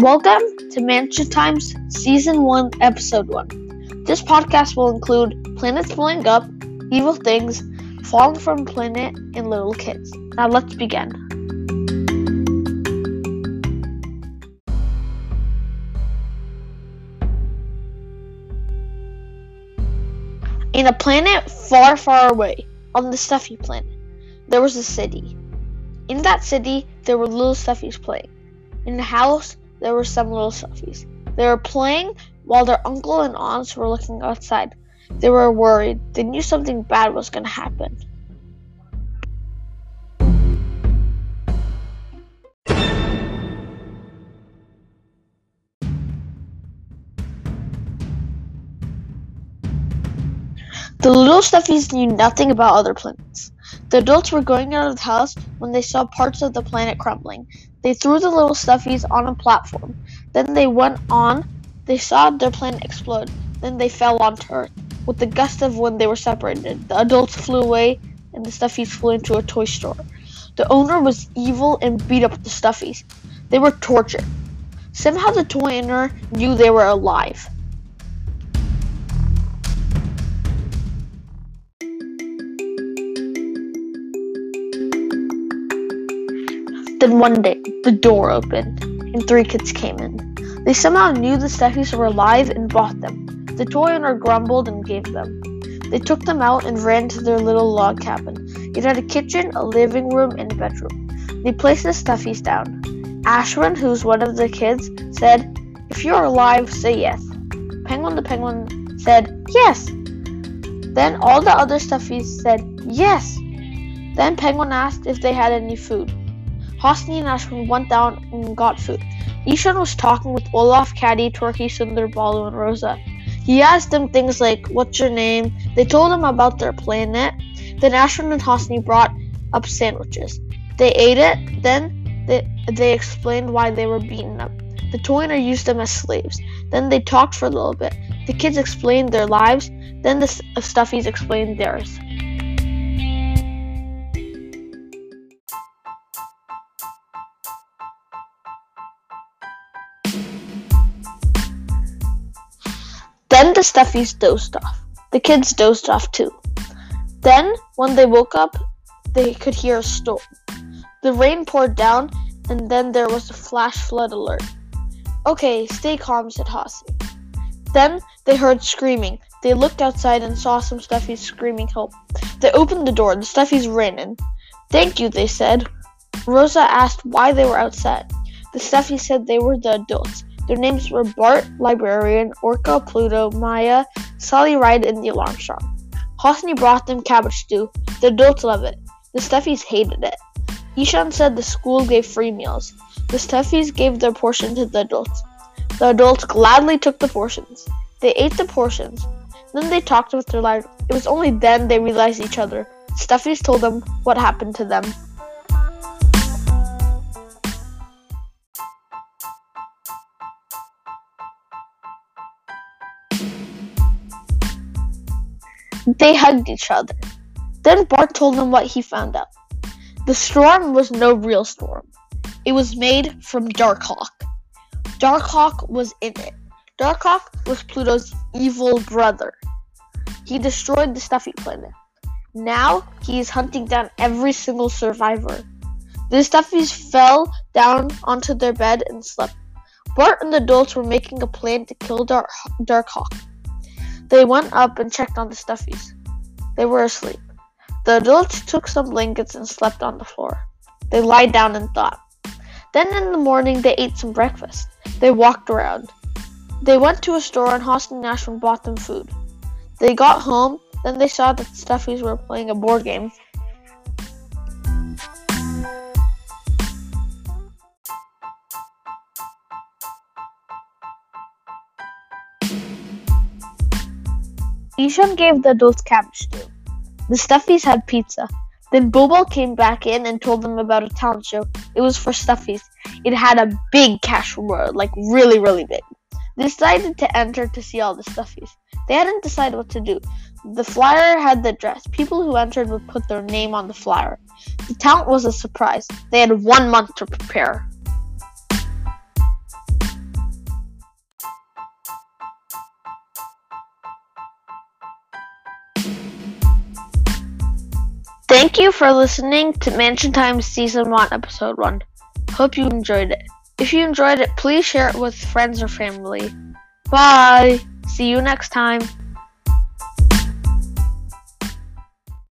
Welcome to Mansion Times Season 1, Episode 1. This podcast will include planets blowing up, evil things, falling from planet, and little kids. Now let's begin. In a planet far, far away, on the Stuffy planet, there was a city. In that city, there were little Stuffies playing. In the house, there were some little Stuffies. They were playing while their uncle and aunts were looking outside. They were worried. They knew something bad was going to happen. The little Stuffies knew nothing about other planets. The adults were going out of the house when they saw parts of the planet crumbling. They threw the little Stuffies on a platform. Then they went on. They saw their planet explode. Then they fell onto Earth. With the gust of wind, they were separated. The adults flew away, and the Stuffies flew into a toy store. The owner was evil and beat up the Stuffies. They were tortured. Somehow the toy owner knew they were alive. Then one day, the door opened, and three kids came in. They somehow knew the Stuffies were alive and bought them. The toy owner grumbled and gave them. They took them out and ran to their little log cabin. It had a kitchen, a living room, and a bedroom. They placed the Stuffies down. Ashwin, who's one of the kids, said, If you're alive, say yes. Penguin the penguin said, Yes. Then all the other Stuffies said, Yes. Then Penguin asked if they had any food. Hosni and Ashwin went down and got food. Ishan was talking with Olaf, Caddy, Torky, Sundar, Balu, and Rosa. He asked them things like, What's your name? They told him about their planet. Then Ashwin and Hosni brought up sandwiches. They ate it, then they, they explained why they were beaten up. The Toyner used them as slaves. Then they talked for a little bit. The kids explained their lives, then the stuffies explained theirs. Then the stuffies dozed off. The kids dozed off too. Then, when they woke up, they could hear a storm. The rain poured down, and then there was a flash flood alert. Okay, stay calm, said Hosni. Then they heard screaming. They looked outside and saw some stuffies screaming help. They opened the door. The stuffies ran in. Thank you, they said. Rosa asked why they were outside. The stuffies said they were the adults. Their names were Bart, Librarian, Orca, Pluto, Maya, Sally Ride, and Neil Armstrong. Hosni brought them cabbage stew. The adults loved it. The Stuffies hated it. Ishan said the school gave free meals. The Stuffies gave their portion to the adults. The adults gladly took the portions. They ate the portions. Then they talked with their lives. It was only then they realized each other. Stuffies told them what happened to them. They hugged each other. Then Bart told them what he found out. The storm was no real storm. It was made from Darkhawk. Darkhawk was in it. Darkhawk was Pluto's evil brother. He destroyed the Stuffy planet. Now he is hunting down every single survivor. The Stuffies fell down onto their bed and slept. Bart and the adults were making a plan to kill Dark Darkhawk. They went up and checked on the Stuffies. They were asleep. The adults took some blankets and slept on the floor. They lied down and thought. Then in the morning, they ate some breakfast. They walked around. They went to a store and Hosni and bought them food. They got home, then they saw that the Stuffies were playing a board game Ishan gave the adults cabbage stew. The Stuffies had pizza. Then Bobo came back in and told them about a talent show. It was for Stuffies. It had a big cash reward, like really, really big. They decided to enter to see all the Stuffies. They hadn't decided what to do. The flyer had the address. People who entered would put their name on the flyer. The talent was a surprise. They had one month to prepare. Thank you for listening to Mansion Time Season 1, Episode 1. Hope you enjoyed it. If you enjoyed it, please share it with friends or family. Bye! See you next time.